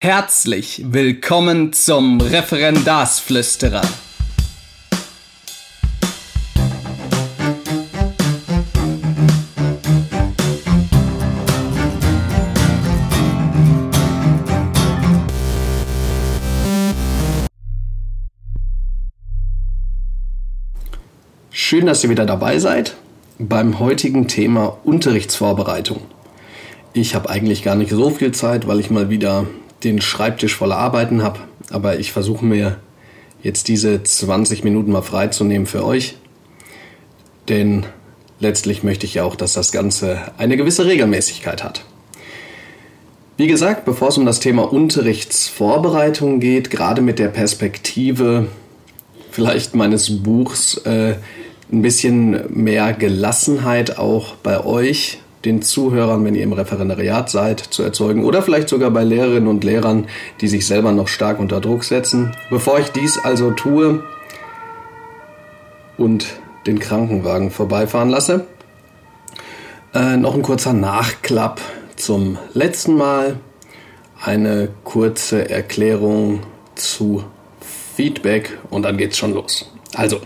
Herzlich willkommen zum Referendarsflüsterer. Schön, dass ihr wieder dabei seid beim heutigen Thema Unterrichtsvorbereitung. Ich habe eigentlich gar nicht so viel Zeit, weil ich mal wieder den Schreibtisch voller Arbeiten habe. Aber ich versuche mir jetzt diese 20 Minuten mal freizunehmen für euch. Denn letztlich möchte ich ja auch, dass das Ganze eine gewisse Regelmäßigkeit hat. Wie gesagt, bevor es um das Thema Unterrichtsvorbereitung geht, gerade mit der Perspektive vielleicht meines Buchs, äh, ein bisschen mehr Gelassenheit auch bei euch den Zuhörern, wenn ihr im Referendariat seid, zu erzeugen oder vielleicht sogar bei Lehrerinnen und Lehrern, die sich selber noch stark unter Druck setzen. Bevor ich dies also tue und den Krankenwagen vorbeifahren lasse, äh, noch ein kurzer Nachklapp zum letzten Mal, eine kurze Erklärung zu Feedback und dann geht's schon los. Also,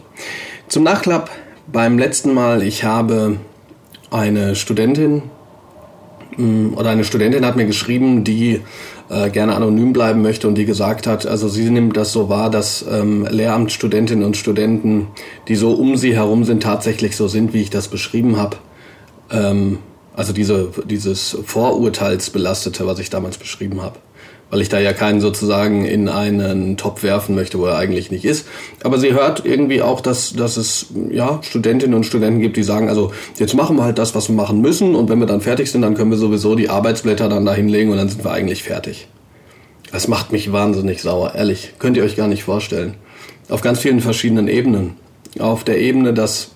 zum Nachklapp beim letzten Mal, ich habe eine Studentin mm, oder eine Studentin hat mir geschrieben, die äh, gerne anonym bleiben möchte und die gesagt hat, also sie nimmt das so wahr, dass ähm, Lehramtsstudentinnen und Studenten, die so um sie herum sind, tatsächlich so sind, wie ich das beschrieben habe. Ähm, also diese, dieses Vorurteilsbelastete, was ich damals beschrieben habe weil ich da ja keinen sozusagen in einen Topf werfen möchte, wo er eigentlich nicht ist. Aber sie hört irgendwie auch, dass, dass es ja Studentinnen und Studenten gibt, die sagen, also jetzt machen wir halt das, was wir machen müssen und wenn wir dann fertig sind, dann können wir sowieso die Arbeitsblätter dann da hinlegen und dann sind wir eigentlich fertig. Das macht mich wahnsinnig sauer, ehrlich. Könnt ihr euch gar nicht vorstellen. Auf ganz vielen verschiedenen Ebenen. Auf der Ebene, dass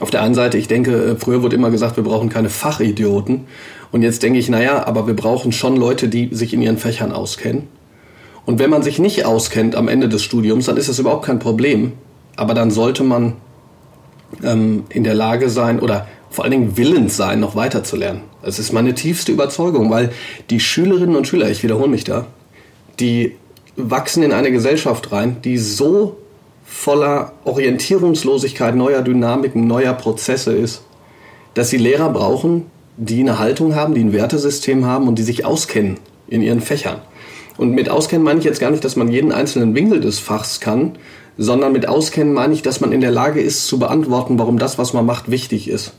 auf der einen Seite, ich denke, früher wurde immer gesagt, wir brauchen keine Fachidioten. Und jetzt denke ich, naja, aber wir brauchen schon Leute, die sich in ihren Fächern auskennen. Und wenn man sich nicht auskennt am Ende des Studiums, dann ist das überhaupt kein Problem. Aber dann sollte man ähm, in der Lage sein oder vor allen Dingen willens sein, noch weiter zu lernen. Das ist meine tiefste Überzeugung, weil die Schülerinnen und Schüler, ich wiederhole mich da, die wachsen in eine Gesellschaft rein, die so voller Orientierungslosigkeit, neuer Dynamiken, neuer Prozesse ist, dass sie Lehrer brauchen, die eine Haltung haben, die ein Wertesystem haben und die sich auskennen in ihren Fächern. Und mit Auskennen meine ich jetzt gar nicht, dass man jeden einzelnen Winkel des Fachs kann, sondern mit Auskennen meine ich, dass man in der Lage ist zu beantworten, warum das, was man macht, wichtig ist.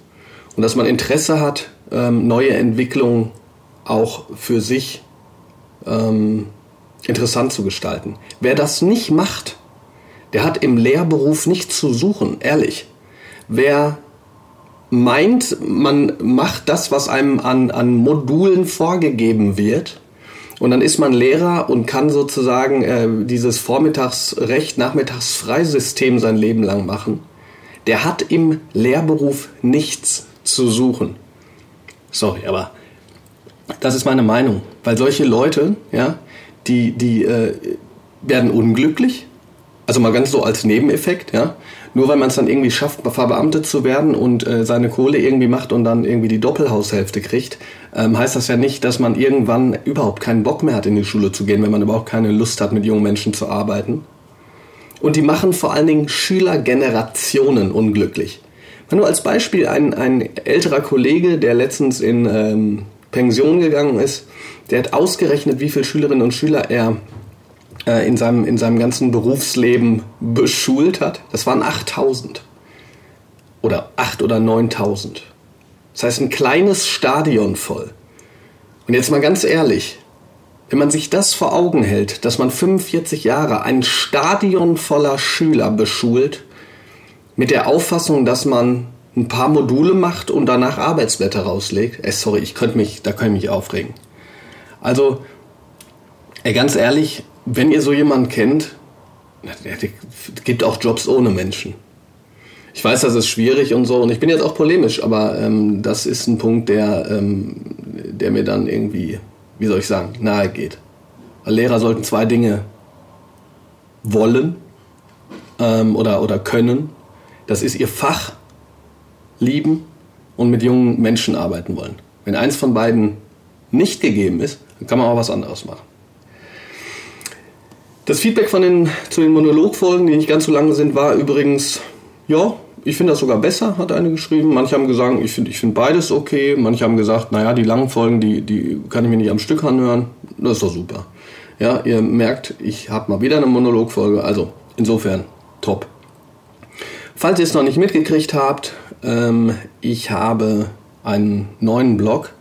Und dass man Interesse hat, ähm, neue Entwicklungen auch für sich ähm, interessant zu gestalten. Wer das nicht macht, der hat im Lehrberuf nichts zu suchen, ehrlich. Wer meint, man macht das, was einem an, an Modulen vorgegeben wird. Und dann ist man Lehrer und kann sozusagen äh, dieses Vormittagsrecht, Nachmittagsfreisystem sein Leben lang machen. Der hat im Lehrberuf nichts zu suchen. Sorry, aber das ist meine Meinung. Weil solche Leute, ja, die, die äh, werden unglücklich. Also mal ganz so als Nebeneffekt, ja nur weil man es dann irgendwie schafft, verbeamtet zu werden und äh, seine Kohle irgendwie macht und dann irgendwie die Doppelhaushälfte kriegt, ähm, heißt das ja nicht, dass man irgendwann überhaupt keinen Bock mehr hat, in die Schule zu gehen, wenn man überhaupt keine Lust hat, mit jungen Menschen zu arbeiten. Und die machen vor allen Dingen Schülergenerationen unglücklich. Nur als Beispiel ein, ein älterer Kollege, der letztens in ähm, Pension gegangen ist, der hat ausgerechnet, wie viele Schülerinnen und Schüler er äh, in, seinem, in seinem ganzen Berufsleben beschult hat, das waren 8000. Oder 8 oder 9000. Das heißt, ein kleines Stadion voll. Und jetzt mal ganz ehrlich, wenn man sich das vor Augen hält, dass man 45 Jahre ein Stadion voller Schüler beschult, mit der Auffassung, dass man ein paar Module macht und danach Arbeitsblätter rauslegt. Äh, sorry, ich könnte mich, da könnte ich mich aufregen. Also, ey, ganz ehrlich, wenn ihr so jemanden kennt, gibt auch Jobs ohne Menschen. Ich weiß, das ist schwierig und so, und ich bin jetzt auch polemisch, aber ähm, das ist ein Punkt, der, ähm, der mir dann irgendwie, wie soll ich sagen, nahe geht. Weil Lehrer sollten zwei Dinge wollen ähm, oder, oder können. Das ist ihr Fach lieben und mit jungen Menschen arbeiten wollen. Wenn eins von beiden nicht gegeben ist, dann kann man auch was anderes machen. Das Feedback von den, zu den Monologfolgen, die nicht ganz so lange sind, war übrigens, ja, ich finde das sogar besser, hat eine geschrieben. Manche haben gesagt, ich finde ich find beides okay. Manche haben gesagt, naja, die langen Folgen, die, die kann ich mir nicht am Stück anhören. Das ist doch super. Ja, ihr merkt, ich habe mal wieder eine Monologfolge. Also insofern top. Falls ihr es noch nicht mitgekriegt habt, ähm, ich habe einen neuen Blog,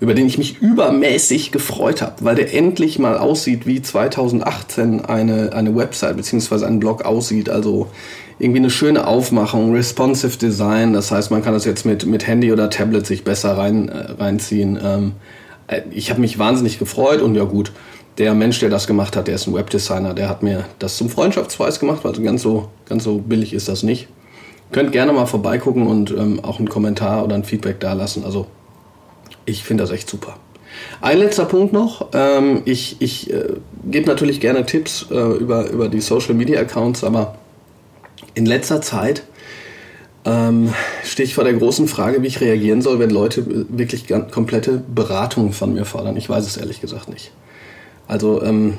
über den ich mich übermäßig gefreut habe, weil der endlich mal aussieht, wie 2018 eine, eine Website bzw. ein Blog aussieht. Also irgendwie eine schöne Aufmachung, responsive Design. Das heißt, man kann das jetzt mit, mit Handy oder Tablet sich besser rein, äh, reinziehen. Ähm, äh, ich habe mich wahnsinnig gefreut und ja gut, der Mensch, der das gemacht hat, der ist ein Webdesigner, der hat mir das zum Freundschaftspreis gemacht, also ganz so, ganz so billig ist das nicht. Könnt gerne mal vorbeigucken und ähm, auch einen Kommentar oder ein Feedback da lassen. Also ich finde das echt super. Ein letzter Punkt noch. Ähm, ich ich äh, gebe natürlich gerne Tipps äh, über, über die Social Media Accounts, aber in letzter Zeit ähm, stehe ich vor der großen Frage, wie ich reagieren soll, wenn Leute wirklich komplette Beratungen von mir fordern. Ich weiß es ehrlich gesagt nicht. Also ähm,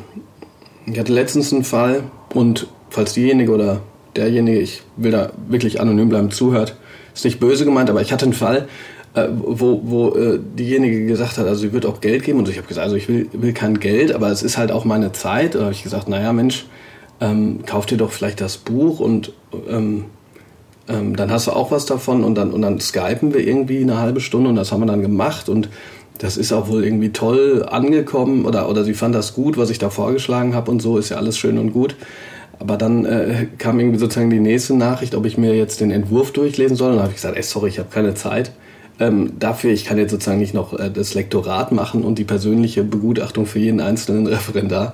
ich hatte letztens einen Fall und falls diejenige oder derjenige, ich will da wirklich anonym bleiben, zuhört, ist nicht böse gemeint, aber ich hatte einen Fall, äh, wo, wo äh, diejenige gesagt hat, also sie wird auch Geld geben und ich habe gesagt, also ich will, will kein Geld, aber es ist halt auch meine Zeit. Da habe ich gesagt, naja Mensch, ähm, kauf dir doch vielleicht das Buch und ähm, ähm, dann hast du auch was davon und dann, und dann skypen wir irgendwie eine halbe Stunde und das haben wir dann gemacht und das ist auch wohl irgendwie toll angekommen oder, oder sie fand das gut, was ich da vorgeschlagen habe und so, ist ja alles schön und gut. Aber dann äh, kam irgendwie sozusagen die nächste Nachricht, ob ich mir jetzt den Entwurf durchlesen soll. Und dann habe ich gesagt, ey, sorry, ich habe keine Zeit. Ähm, dafür, ich kann jetzt sozusagen nicht noch äh, das Lektorat machen und die persönliche Begutachtung für jeden einzelnen Referendar.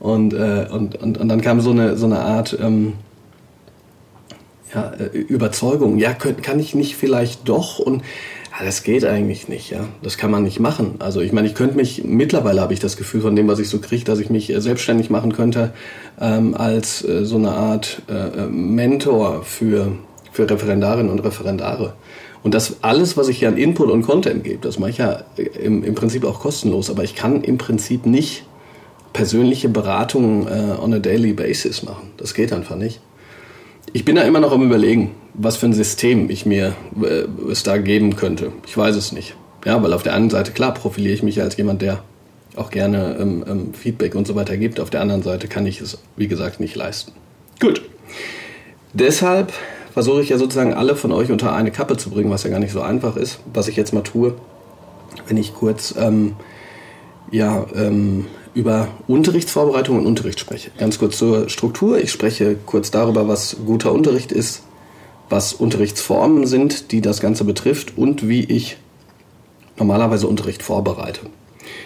Und, äh, und, und, und dann kam so eine, so eine Art ähm, ja, äh, Überzeugung. Ja, könnt, kann ich nicht vielleicht doch? Und ja, das geht eigentlich nicht, ja. Das kann man nicht machen. Also ich meine, ich könnte mich, mittlerweile habe ich das Gefühl von dem, was ich so kriege, dass ich mich äh, selbstständig machen könnte ähm, als äh, so eine Art äh, äh, Mentor für, für Referendarinnen und Referendare. Und das alles, was ich hier an Input und Content gebe, das mache ich ja im, im Prinzip auch kostenlos. Aber ich kann im Prinzip nicht persönliche Beratungen äh, on a daily basis machen. Das geht einfach nicht. Ich bin da immer noch am Überlegen, was für ein System ich mir äh, es da geben könnte. Ich weiß es nicht. Ja, weil auf der einen Seite, klar, profiliere ich mich als jemand, der auch gerne ähm, ähm, Feedback und so weiter gibt. Auf der anderen Seite kann ich es, wie gesagt, nicht leisten. Gut. Deshalb versuche ich ja sozusagen alle von euch unter eine Kappe zu bringen, was ja gar nicht so einfach ist. Was ich jetzt mal tue, wenn ich kurz ähm, ja, ähm, über Unterrichtsvorbereitung und Unterricht spreche. Ganz kurz zur Struktur. Ich spreche kurz darüber, was guter Unterricht ist, was Unterrichtsformen sind, die das Ganze betrifft und wie ich normalerweise Unterricht vorbereite.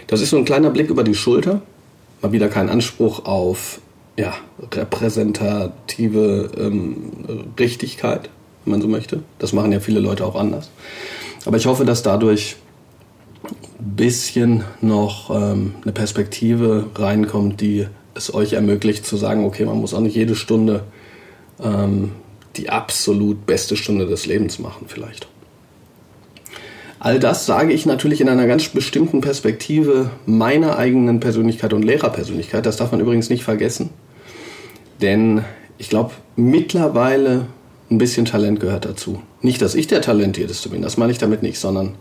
Das ist so ein kleiner Blick über die Schulter. Mal wieder kein Anspruch auf ja, repräsentative ähm, Richtigkeit, wenn man so möchte. Das machen ja viele Leute auch anders. Aber ich hoffe, dass dadurch bisschen noch ähm, eine Perspektive reinkommt, die es euch ermöglicht zu sagen, okay, man muss auch nicht jede Stunde ähm, die absolut beste Stunde des Lebens machen vielleicht. All das sage ich natürlich in einer ganz bestimmten Perspektive meiner eigenen Persönlichkeit und Lehrerpersönlichkeit. Das darf man übrigens nicht vergessen. Denn ich glaube, mittlerweile ein bisschen Talent gehört dazu. Nicht, dass ich der Talentierteste bin, das meine ich damit nicht, sondern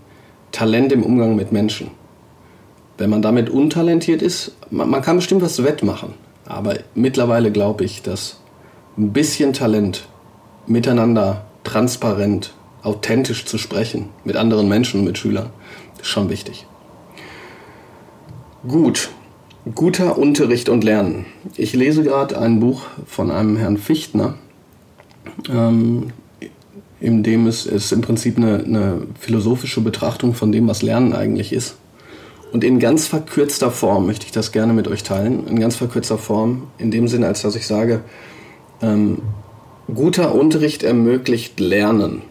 Talent im Umgang mit Menschen. Wenn man damit untalentiert ist, man, man kann bestimmt was wettmachen. Aber mittlerweile glaube ich, dass ein bisschen Talent miteinander transparent, authentisch zu sprechen, mit anderen Menschen, mit Schülern, ist schon wichtig. Gut, guter Unterricht und Lernen. Ich lese gerade ein Buch von einem Herrn Fichtner, ähm, in dem es, es im Prinzip eine, eine philosophische Betrachtung von dem, was Lernen eigentlich ist. Und in ganz verkürzter Form möchte ich das gerne mit euch teilen. In ganz verkürzter Form, in dem Sinne, als dass ich sage, ähm, guter Unterricht ermöglicht Lernen.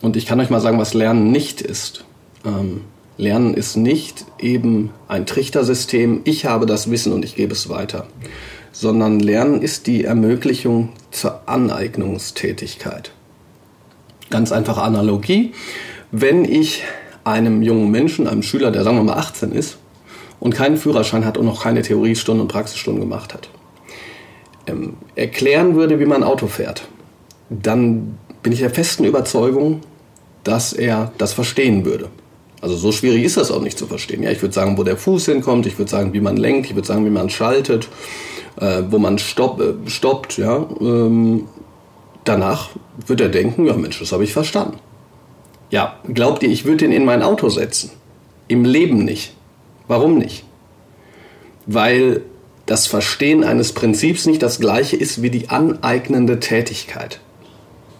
Und ich kann euch mal sagen, was Lernen nicht ist. Ähm, Lernen ist nicht eben ein Trichtersystem, ich habe das Wissen und ich gebe es weiter, sondern Lernen ist die Ermöglichung zur Aneignungstätigkeit. Ganz einfache Analogie. Wenn ich einem jungen Menschen, einem Schüler, der sagen wir mal 18 ist und keinen Führerschein hat und noch keine Theoriestunden und Praxisstunden gemacht hat, ähm, erklären würde, wie man Auto fährt, dann bin ich der festen Überzeugung, dass er das verstehen würde. Also so schwierig ist das auch nicht zu verstehen. Ja, ich würde sagen, wo der Fuß hinkommt, ich würde sagen, wie man lenkt, ich würde sagen, wie man schaltet, äh, wo man stopp, äh, stoppt. Ja, ähm, danach wird er denken, ja Mensch, das habe ich verstanden. Ja, glaubt ihr, ich würde ihn in mein Auto setzen? Im Leben nicht. Warum nicht? Weil das Verstehen eines Prinzips nicht das gleiche ist wie die aneignende Tätigkeit.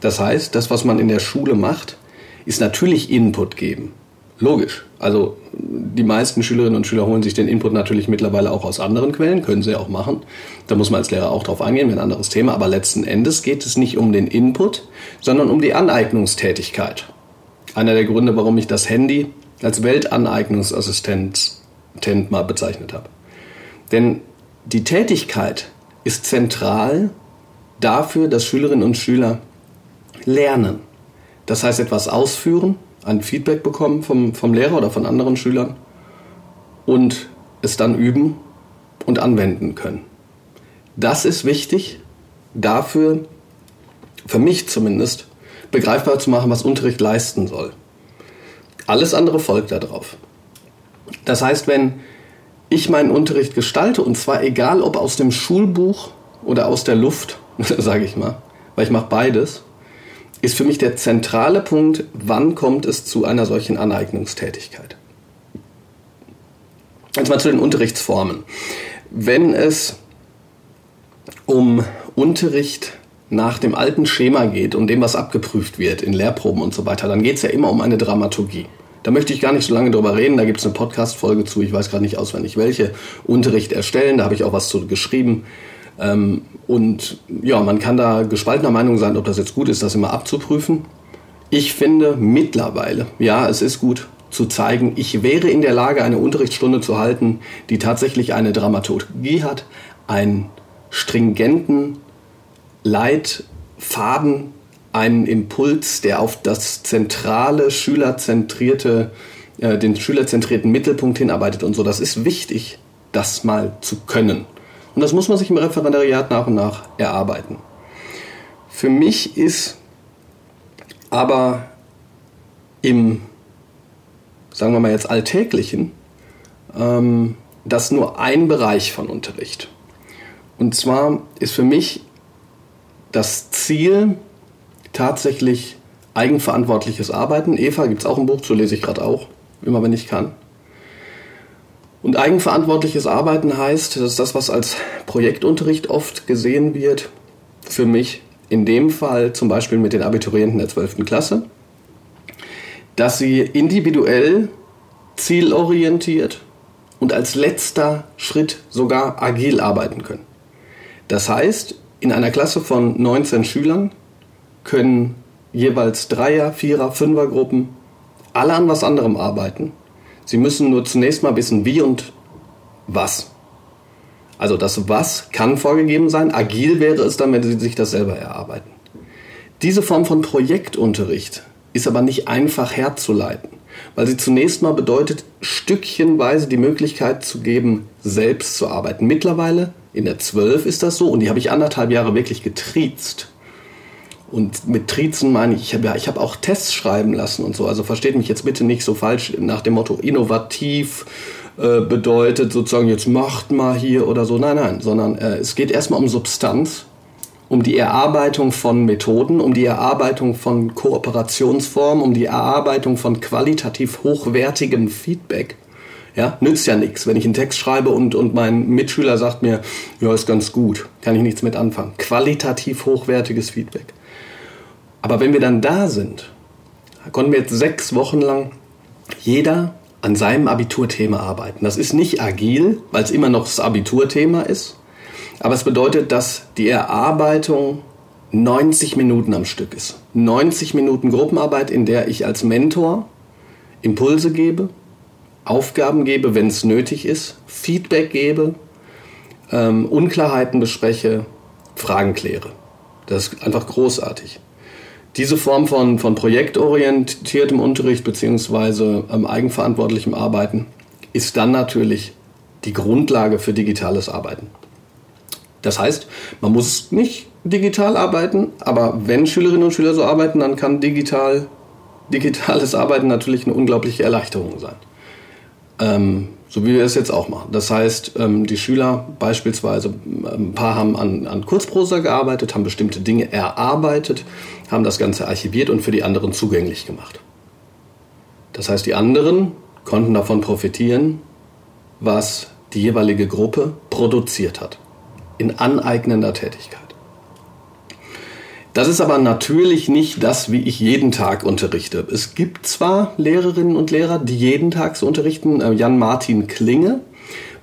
Das heißt, das, was man in der Schule macht, ist natürlich Input geben. Logisch. Also die meisten Schülerinnen und Schüler holen sich den Input natürlich mittlerweile auch aus anderen Quellen, können sie auch machen. Da muss man als Lehrer auch drauf eingehen, ein anderes Thema. Aber letzten Endes geht es nicht um den Input, sondern um die Aneignungstätigkeit. Einer der Gründe, warum ich das Handy als Weltaneignungsassistent mal bezeichnet habe. Denn die Tätigkeit ist zentral dafür, dass Schülerinnen und Schüler lernen. Das heißt, etwas ausführen, ein Feedback bekommen vom, vom Lehrer oder von anderen Schülern und es dann üben und anwenden können. Das ist wichtig dafür, für mich zumindest, begreifbar zu machen, was Unterricht leisten soll. Alles andere folgt darauf. Das heißt, wenn ich meinen Unterricht gestalte, und zwar egal ob aus dem Schulbuch oder aus der Luft, sage ich mal, weil ich mache beides, ist für mich der zentrale Punkt, wann kommt es zu einer solchen Aneignungstätigkeit. Jetzt mal zu den Unterrichtsformen. Wenn es um Unterricht nach dem alten Schema geht, um dem, was abgeprüft wird in Lehrproben und so weiter, dann geht es ja immer um eine Dramaturgie. Da möchte ich gar nicht so lange drüber reden. Da gibt es eine Podcast-Folge zu, ich weiß gerade nicht auswendig welche. Unterricht erstellen, da habe ich auch was zu geschrieben. Ähm, und ja, man kann da gespaltener Meinung sein, ob das jetzt gut ist, das immer abzuprüfen. Ich finde mittlerweile, ja, es ist gut zu zeigen, ich wäre in der Lage, eine Unterrichtsstunde zu halten, die tatsächlich eine Dramaturgie hat, einen stringenten Leitfaden, einen Impuls, der auf das zentrale, schülerzentrierte, äh, den schülerzentrierten Mittelpunkt hinarbeitet und so. Das ist wichtig, das mal zu können. Und das muss man sich im Referendariat nach und nach erarbeiten. Für mich ist aber im, sagen wir mal jetzt alltäglichen, ähm, das nur ein Bereich von Unterricht. Und zwar ist für mich das Ziel tatsächlich eigenverantwortliches Arbeiten. Eva gibt es auch ein Buch zu, lese ich gerade auch, immer wenn ich kann. Und eigenverantwortliches Arbeiten heißt, das ist das, was als Projektunterricht oft gesehen wird, für mich in dem Fall zum Beispiel mit den Abiturienten der 12. Klasse, dass sie individuell, zielorientiert und als letzter Schritt sogar agil arbeiten können. Das heißt, in einer Klasse von 19 Schülern können jeweils Dreier, Vierer, Fünfer Gruppen alle an was anderem arbeiten Sie müssen nur zunächst mal wissen, wie und was. Also das Was kann vorgegeben sein. Agil wäre es dann, wenn Sie sich das selber erarbeiten. Diese Form von Projektunterricht ist aber nicht einfach herzuleiten, weil sie zunächst mal bedeutet, stückchenweise die Möglichkeit zu geben, selbst zu arbeiten. Mittlerweile in der 12 ist das so und die habe ich anderthalb Jahre wirklich getriezt. Und mit Trizen meine ich, ich habe ja, ich habe auch Tests schreiben lassen und so. Also versteht mich jetzt bitte nicht so falsch nach dem Motto innovativ äh, bedeutet sozusagen jetzt macht mal hier oder so. Nein, nein, sondern äh, es geht erstmal um Substanz, um die Erarbeitung von Methoden, um die Erarbeitung von Kooperationsformen, um die Erarbeitung von qualitativ hochwertigem Feedback. Ja, nützt ja nichts. Wenn ich einen Text schreibe und, und mein Mitschüler sagt mir, ja, ist ganz gut, kann ich nichts mit anfangen. Qualitativ hochwertiges Feedback. Aber wenn wir dann da sind, konnten wir jetzt sechs Wochen lang jeder an seinem Abiturthema arbeiten. Das ist nicht agil, weil es immer noch das Abiturthema ist. Aber es bedeutet, dass die Erarbeitung 90 Minuten am Stück ist. 90 Minuten Gruppenarbeit, in der ich als Mentor Impulse gebe, Aufgaben gebe, wenn es nötig ist, Feedback gebe, ähm, Unklarheiten bespreche, Fragen kläre. Das ist einfach großartig. Diese Form von, von projektorientiertem Unterricht bzw. Ähm, eigenverantwortlichem Arbeiten ist dann natürlich die Grundlage für digitales Arbeiten. Das heißt, man muss nicht digital arbeiten, aber wenn Schülerinnen und Schüler so arbeiten, dann kann digital, digitales Arbeiten natürlich eine unglaubliche Erleichterung sein. Ähm, so wie wir es jetzt auch machen. Das heißt, ähm, die Schüler beispielsweise, ein paar haben an, an Kurzprosa gearbeitet, haben bestimmte Dinge erarbeitet, haben das Ganze archiviert und für die anderen zugänglich gemacht. Das heißt, die anderen konnten davon profitieren, was die jeweilige Gruppe produziert hat. In aneignender Tätigkeit. Das ist aber natürlich nicht das, wie ich jeden Tag unterrichte. Es gibt zwar Lehrerinnen und Lehrer, die jeden Tag so unterrichten. Äh, Jan-Martin Klinge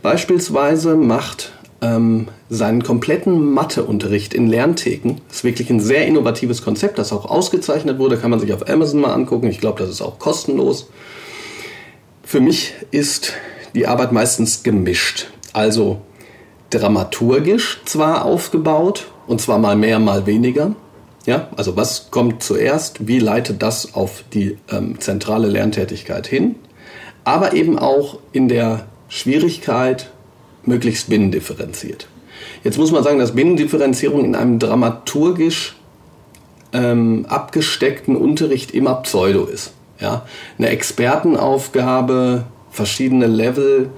beispielsweise macht ähm, seinen kompletten Matheunterricht in Lerntheken. Das ist wirklich ein sehr innovatives Konzept, das auch ausgezeichnet wurde. Kann man sich auf Amazon mal angucken. Ich glaube, das ist auch kostenlos. Für mich ist die Arbeit meistens gemischt. Also dramaturgisch zwar aufgebaut, und zwar mal mehr, mal weniger. Ja, also was kommt zuerst? Wie leitet das auf die ähm, zentrale Lerntätigkeit hin? Aber eben auch in der Schwierigkeit möglichst binnendifferenziert. Jetzt muss man sagen, dass Binnendifferenzierung in einem dramaturgisch ähm, abgesteckten Unterricht immer Pseudo ist. Ja? Eine Expertenaufgabe, verschiedene Level,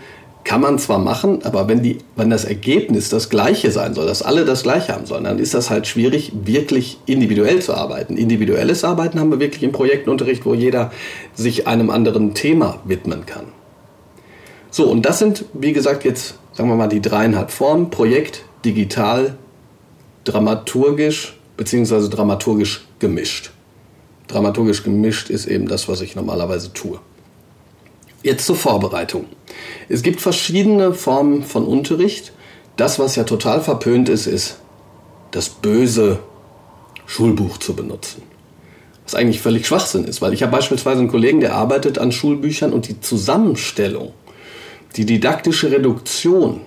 kann man zwar machen, aber wenn, die, wenn das Ergebnis das gleiche sein soll, dass alle das gleiche haben sollen, dann ist das halt schwierig, wirklich individuell zu arbeiten. Individuelles Arbeiten haben wir wirklich im Projektunterricht, wo jeder sich einem anderen Thema widmen kann. So, und das sind, wie gesagt, jetzt sagen wir mal die dreieinhalb Formen. Projekt, digital, dramaturgisch, beziehungsweise dramaturgisch gemischt. Dramaturgisch gemischt ist eben das, was ich normalerweise tue. Jetzt zur Vorbereitung. Es gibt verschiedene Formen von Unterricht. Das, was ja total verpönt ist, ist das böse Schulbuch zu benutzen. Was eigentlich völlig Schwachsinn ist, weil ich habe beispielsweise einen Kollegen, der arbeitet an Schulbüchern und die Zusammenstellung, die didaktische Reduktion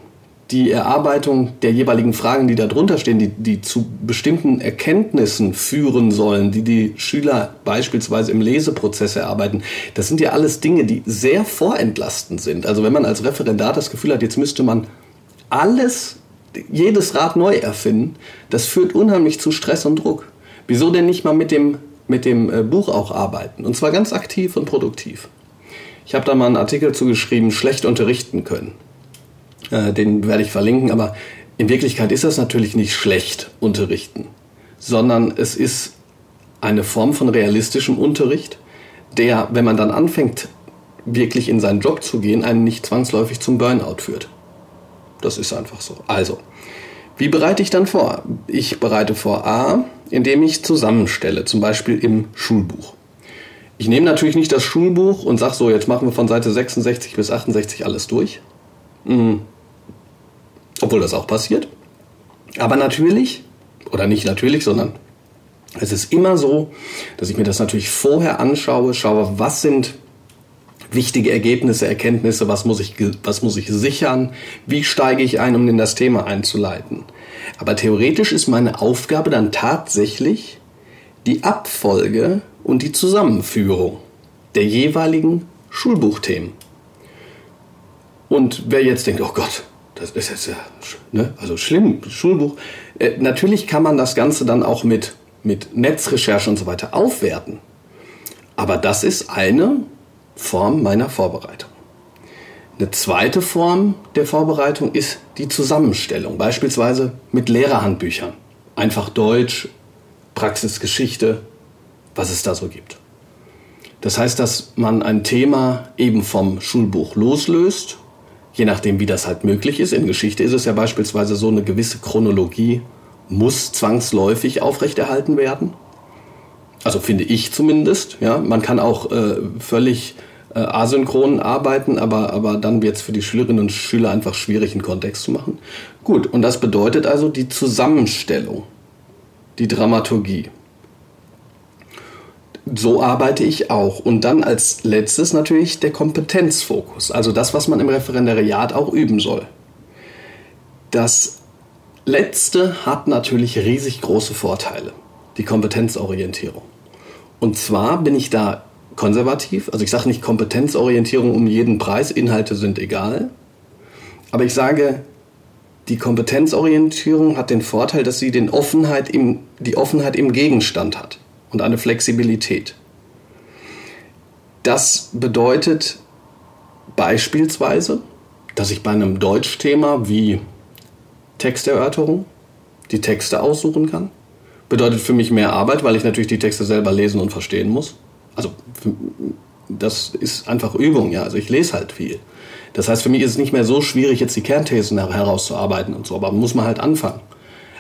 die Erarbeitung der jeweiligen Fragen, die da drunter stehen, die, die zu bestimmten Erkenntnissen führen sollen, die die Schüler beispielsweise im Leseprozess erarbeiten, das sind ja alles Dinge, die sehr vorentlastend sind. Also wenn man als Referendar das Gefühl hat, jetzt müsste man alles, jedes Rad neu erfinden, das führt unheimlich zu Stress und Druck. Wieso denn nicht mal mit dem, mit dem äh, Buch auch arbeiten? Und zwar ganz aktiv und produktiv. Ich habe da mal einen Artikel zugeschrieben, schlecht unterrichten können. Äh, den werde ich verlinken, aber in Wirklichkeit ist das natürlich nicht schlecht unterrichten, sondern es ist eine Form von realistischem Unterricht, der, wenn man dann anfängt, wirklich in seinen Job zu gehen, einen nicht zwangsläufig zum Burnout führt. Das ist einfach so. Also, wie bereite ich dann vor? Ich bereite vor A, indem ich zusammenstelle, zum Beispiel im Schulbuch. Ich nehme natürlich nicht das Schulbuch und sage so, jetzt machen wir von Seite 66 bis 68 alles durch. Obwohl das auch passiert. Aber natürlich, oder nicht natürlich, sondern es ist immer so, dass ich mir das natürlich vorher anschaue, schaue, was sind wichtige Ergebnisse, Erkenntnisse, was muss ich, was muss ich sichern, wie steige ich ein, um in das Thema einzuleiten. Aber theoretisch ist meine Aufgabe dann tatsächlich die Abfolge und die Zusammenführung der jeweiligen Schulbuchthemen. Und wer jetzt denkt, oh Gott, das ist jetzt ja, ne? also schlimm, Schulbuch. Äh, natürlich kann man das Ganze dann auch mit, mit Netzrecherche und so weiter aufwerten. Aber das ist eine Form meiner Vorbereitung. Eine zweite Form der Vorbereitung ist die Zusammenstellung, beispielsweise mit Lehrerhandbüchern. Einfach Deutsch, Praxisgeschichte, was es da so gibt. Das heißt, dass man ein Thema eben vom Schulbuch loslöst je nachdem, wie das halt möglich ist. In Geschichte ist es ja beispielsweise so, eine gewisse Chronologie muss zwangsläufig aufrechterhalten werden. Also finde ich zumindest. Ja, man kann auch äh, völlig äh, asynchron arbeiten, aber, aber dann wird es für die Schülerinnen und Schüler einfach schwierig, einen Kontext zu machen. Gut, und das bedeutet also die Zusammenstellung, die Dramaturgie so arbeite ich auch. Und dann als letztes natürlich der Kompetenzfokus, also das, was man im Referendariat auch üben soll. Das letzte hat natürlich riesig große Vorteile, die Kompetenzorientierung. Und zwar bin ich da konservativ, also ich sage nicht Kompetenzorientierung um jeden Preis, Inhalte sind egal, aber ich sage, die Kompetenzorientierung hat den Vorteil, dass sie den Offenheit im, die Offenheit im Gegenstand hat und eine Flexibilität. Das bedeutet beispielsweise, dass ich bei einem Deutschthema wie Texterörterung die Texte aussuchen kann. Bedeutet für mich mehr Arbeit, weil ich natürlich die Texte selber lesen und verstehen muss. Also das ist einfach Übung, ja. Also ich lese halt viel. Das heißt, für mich ist es nicht mehr so schwierig, jetzt die Kernthesen herauszuarbeiten und so, aber muss man halt anfangen.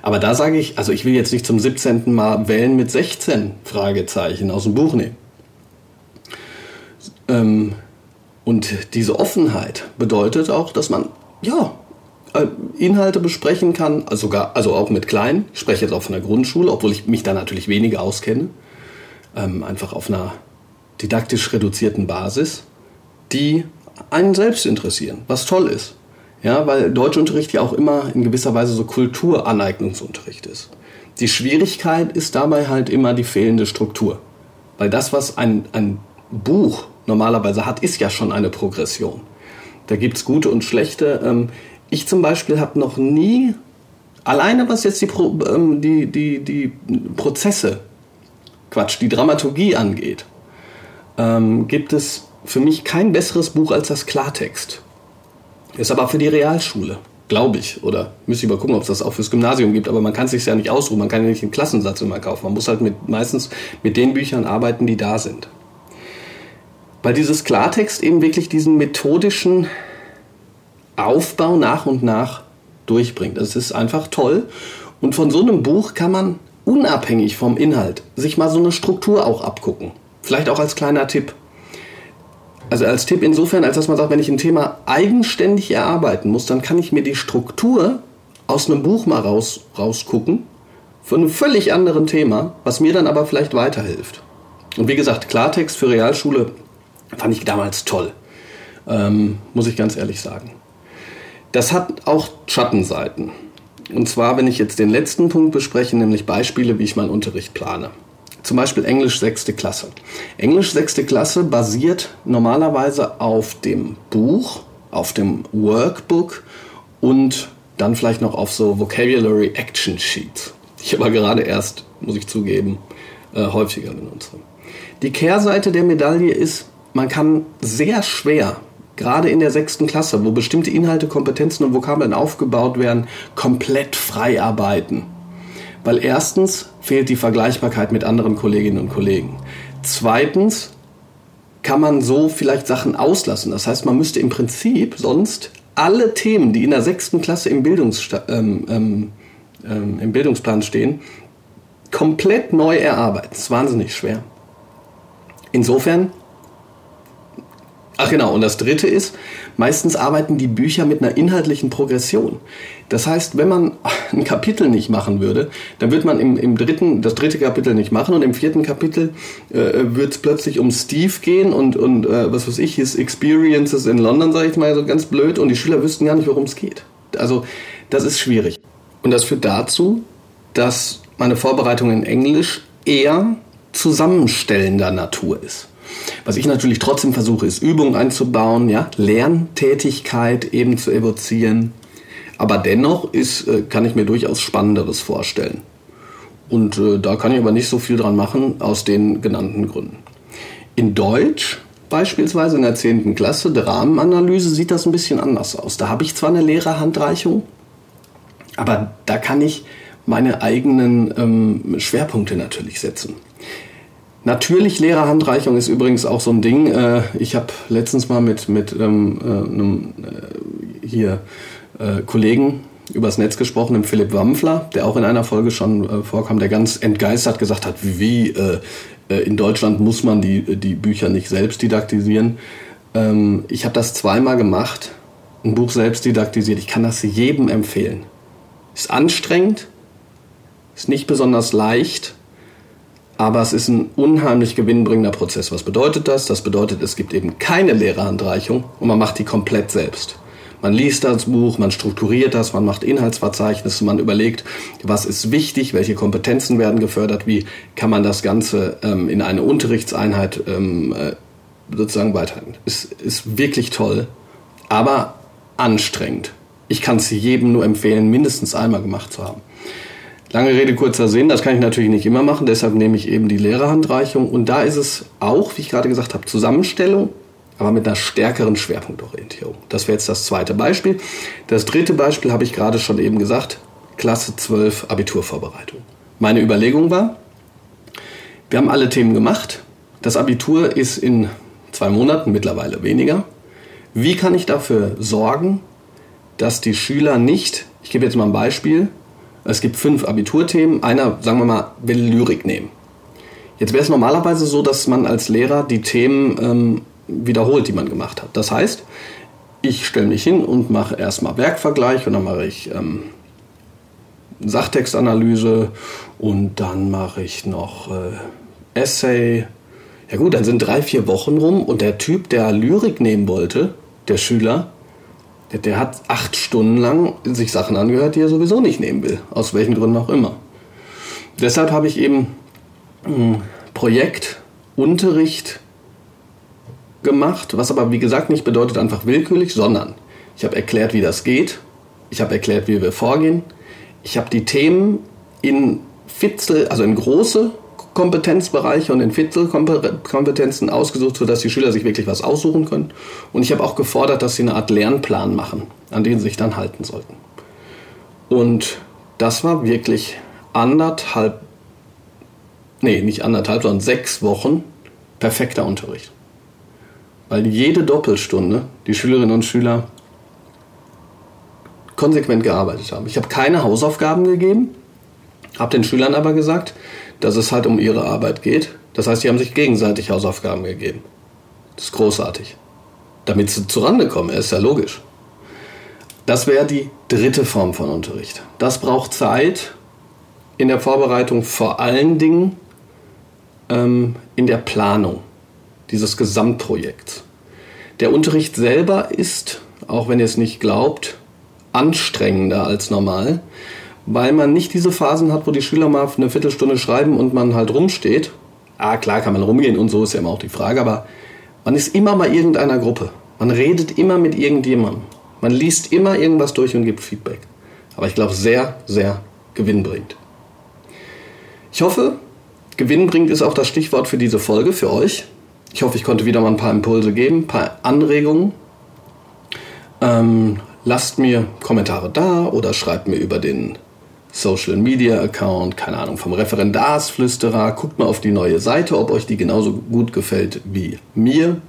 Aber da sage ich, also ich will jetzt nicht zum 17. Mal wählen mit 16 Fragezeichen aus dem Buch nehmen. Ähm, und diese Offenheit bedeutet auch, dass man, ja, äh, Inhalte besprechen kann, also sogar, also auch mit Kleinen. Ich spreche jetzt auf einer Grundschule, obwohl ich mich da natürlich weniger auskenne. Ähm, einfach auf einer didaktisch reduzierten Basis, die einen selbst interessieren, was toll ist. Ja, weil Deutschunterricht ja auch immer in gewisser Weise so Kulturaneignungsunterricht ist. Die Schwierigkeit ist dabei halt immer die fehlende Struktur. Weil das, was ein, ein Buch normalerweise hat, ist ja schon eine Progression. Da gibt es gute und schlechte. Ähm, ich zum Beispiel habe noch nie, alleine was jetzt die, Pro, ähm, die, die, die Prozesse, Quatsch, die Dramaturgie angeht, ähm, gibt es für mich kein besseres Buch als das Klartext. Ist aber für die Realschule, glaube ich. Oder müsste ich mal gucken, ob es das auch fürs Gymnasium gibt. Aber man kann es sich ja nicht ausruhen. Man kann ja nicht einen Klassensatz immer kaufen. Man muss halt mit, meistens mit den Büchern arbeiten, die da sind. Weil dieses Klartext eben wirklich diesen methodischen Aufbau nach und nach durchbringt. Das ist einfach toll. Und von so einem Buch kann man unabhängig vom Inhalt sich mal so eine Struktur auch abgucken. Vielleicht auch als kleiner Tipp. Also als Tipp insofern, als dass man sagt, wenn ich ein Thema eigenständig erarbeiten muss, dann kann ich mir die Struktur aus einem Buch mal raus, rausgucken, von einem völlig anderen Thema, was mir dann aber vielleicht weiterhilft. Und wie gesagt, Klartext für Realschule fand ich damals toll, ähm, muss ich ganz ehrlich sagen. Das hat auch Schattenseiten. Und zwar, wenn ich jetzt den letzten Punkt bespreche, nämlich Beispiele, wie ich meinen Unterricht plane. Zum Beispiel Englisch 6. Klasse. Englisch 6. Klasse basiert normalerweise auf dem Buch, auf dem Workbook und dann vielleicht noch auf so Vocabulary Action Sheets. Ich aber gerade erst, muss ich zugeben, äh, häufiger benutze. Die Kehrseite der Medaille ist, man kann sehr schwer, gerade in der sechsten Klasse, wo bestimmte Inhalte, Kompetenzen und Vokabeln aufgebaut werden, komplett frei arbeiten. Weil erstens fehlt die Vergleichbarkeit mit anderen Kolleginnen und Kollegen. Zweitens kann man so vielleicht Sachen auslassen. Das heißt, man müsste im Prinzip sonst alle Themen, die in der sechsten Klasse im, Bildungssta ähm, ähm, ähm, im Bildungsplan stehen, komplett neu erarbeiten. Das ist wahnsinnig schwer. Insofern Ach genau, und das Dritte ist, meistens arbeiten die Bücher mit einer inhaltlichen Progression. Das heißt, wenn man ein Kapitel nicht machen würde, dann wird man im, im dritten, das dritte Kapitel nicht machen und im vierten Kapitel äh, wird es plötzlich um Steve gehen und, und äh, was weiß ich, his Experiences in London, sage ich mal so ganz blöd, und die Schüler wüssten gar nicht, worum es geht. Also das ist schwierig. Und das führt dazu, dass meine Vorbereitung in Englisch eher zusammenstellender Natur ist. Was ich natürlich trotzdem versuche, ist Übung einzubauen, ja, Lerntätigkeit eben zu evozieren. Aber dennoch ist, äh, kann ich mir durchaus Spannenderes vorstellen. Und äh, da kann ich aber nicht so viel dran machen, aus den genannten Gründen. In Deutsch beispielsweise in der 10. Klasse, Dramenanalyse, sieht das ein bisschen anders aus. Da habe ich zwar eine Lehrerhandreichung, aber da kann ich meine eigenen ähm, Schwerpunkte natürlich setzen. Natürlich Lehrerhandreichung ist übrigens auch so ein Ding. Äh, ich habe letztens mal mit, mit ähm, äh, einem äh, hier Kollegen übers Netz gesprochen, dem Philipp Wampfler, der auch in einer Folge schon vorkam, der ganz entgeistert gesagt hat, wie in Deutschland muss man die, die Bücher nicht selbst didaktisieren. Ähm, ich habe das zweimal gemacht, ein Buch selbst didaktisiert. Ich kann das jedem empfehlen. Ist anstrengend, ist nicht besonders leicht, aber es ist ein unheimlich gewinnbringender Prozess. Was bedeutet das? Das bedeutet, es gibt eben keine Lehrerhandreichung und man macht die komplett selbst. Man liest das Buch, man strukturiert das, man macht Inhaltsverzeichnisse, man überlegt, was ist wichtig, welche Kompetenzen werden gefördert, wie kann man das Ganze ähm, in eine Unterrichtseinheit ähm, äh, sozusagen weiterhin. Ist, ist wirklich toll, aber anstrengend. ich kann es jedem nur empfehlen, mindestens einmal gemacht zu haben. Lange Rede, kurzer Sinn, das kann ich natürlich nicht immer machen, deshalb nehme ich eben die Lehrerhandreichung. Und da ist es auch, wie ich gerade gesagt habe, Zusammenstellung, aber mit einer stärkeren Schwerpunktorientierung. Das wäre jetzt das zweite Beispiel. Das dritte Beispiel habe ich gerade schon eben gesagt, Klasse 12 Abiturvorbereitung. Meine Überlegung war, wir haben alle Themen gemacht. Das Abitur ist in zwei Monaten mittlerweile weniger. Wie kann ich dafür sorgen, dass die Schüler nicht, ich gebe jetzt mal ein Beispiel, es gibt fünf Abiturthemen, einer, sagen wir mal, will Lyrik nehmen. Jetzt wäre es normalerweise so, dass man als Lehrer die Themen ähm, wiederholt, die man gemacht hat. Das heißt, ich stelle mich hin und mache erstmal Werkvergleich und dann mache ich ähm, Sachtextanalyse und dann mache ich noch äh, Essay. Ja gut, dann sind drei, vier Wochen rum und der Typ, der Lyrik nehmen wollte, der Schüler, der, der hat acht Stunden lang sich Sachen angehört, die er sowieso nicht nehmen will, aus welchen Gründen auch immer. Deshalb habe ich eben ein Projekt, Unterricht gemacht, was aber wie gesagt nicht bedeutet einfach willkürlich, sondern ich habe erklärt, wie das geht, ich habe erklärt, wie wir vorgehen, ich habe die Themen in Fitzel, also in große Kompetenzbereiche und in Fitzelkompetenzen ausgesucht, sodass die Schüler sich wirklich was aussuchen können. Und ich habe auch gefordert, dass sie eine Art Lernplan machen, an den sie sich dann halten sollten. Und das war wirklich anderthalb, nee, nicht anderthalb, sondern sechs Wochen perfekter Unterricht. Weil jede Doppelstunde die Schülerinnen und Schüler konsequent gearbeitet haben. Ich habe keine Hausaufgaben gegeben, habe den Schülern aber gesagt, dass es halt um ihre Arbeit geht. Das heißt, sie haben sich gegenseitig Hausaufgaben gegeben. Das ist großartig. Damit sie zurande kommen, ist ja logisch. Das wäre die dritte Form von Unterricht. Das braucht Zeit in der Vorbereitung, vor allen Dingen ähm, in der Planung dieses Gesamtprojekts. Der Unterricht selber ist, auch wenn ihr es nicht glaubt, anstrengender als normal, weil man nicht diese Phasen hat, wo die Schüler mal eine Viertelstunde schreiben und man halt rumsteht. Ah, klar kann man rumgehen und so ist ja immer auch die Frage, aber man ist immer bei irgendeiner Gruppe. Man redet immer mit irgendjemandem. Man liest immer irgendwas durch und gibt Feedback. Aber ich glaube, sehr, sehr gewinnbringend. Ich hoffe, gewinnbringend ist auch das Stichwort für diese Folge, für euch. Ich hoffe, ich konnte wieder mal ein paar Impulse geben, ein paar Anregungen. Ähm, lasst mir Kommentare da oder schreibt mir über den Social Media Account, keine Ahnung, vom Referendarsflüsterer. Guckt mal auf die neue Seite, ob euch die genauso gut gefällt wie mir.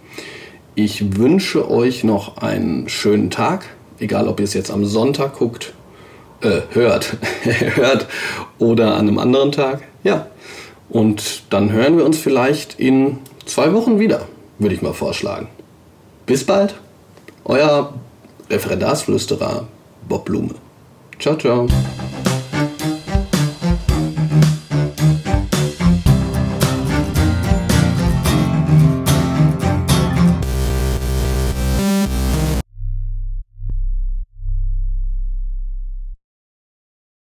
Ich wünsche euch noch einen schönen Tag, egal ob ihr es jetzt am Sonntag guckt, äh, hört, hört oder an einem anderen Tag. Ja, und dann hören wir uns vielleicht in zwei Wochen wieder, würde ich mal vorschlagen. Bis bald, euer Referendarsflüsterer Bob Blume. Ciao, ciao.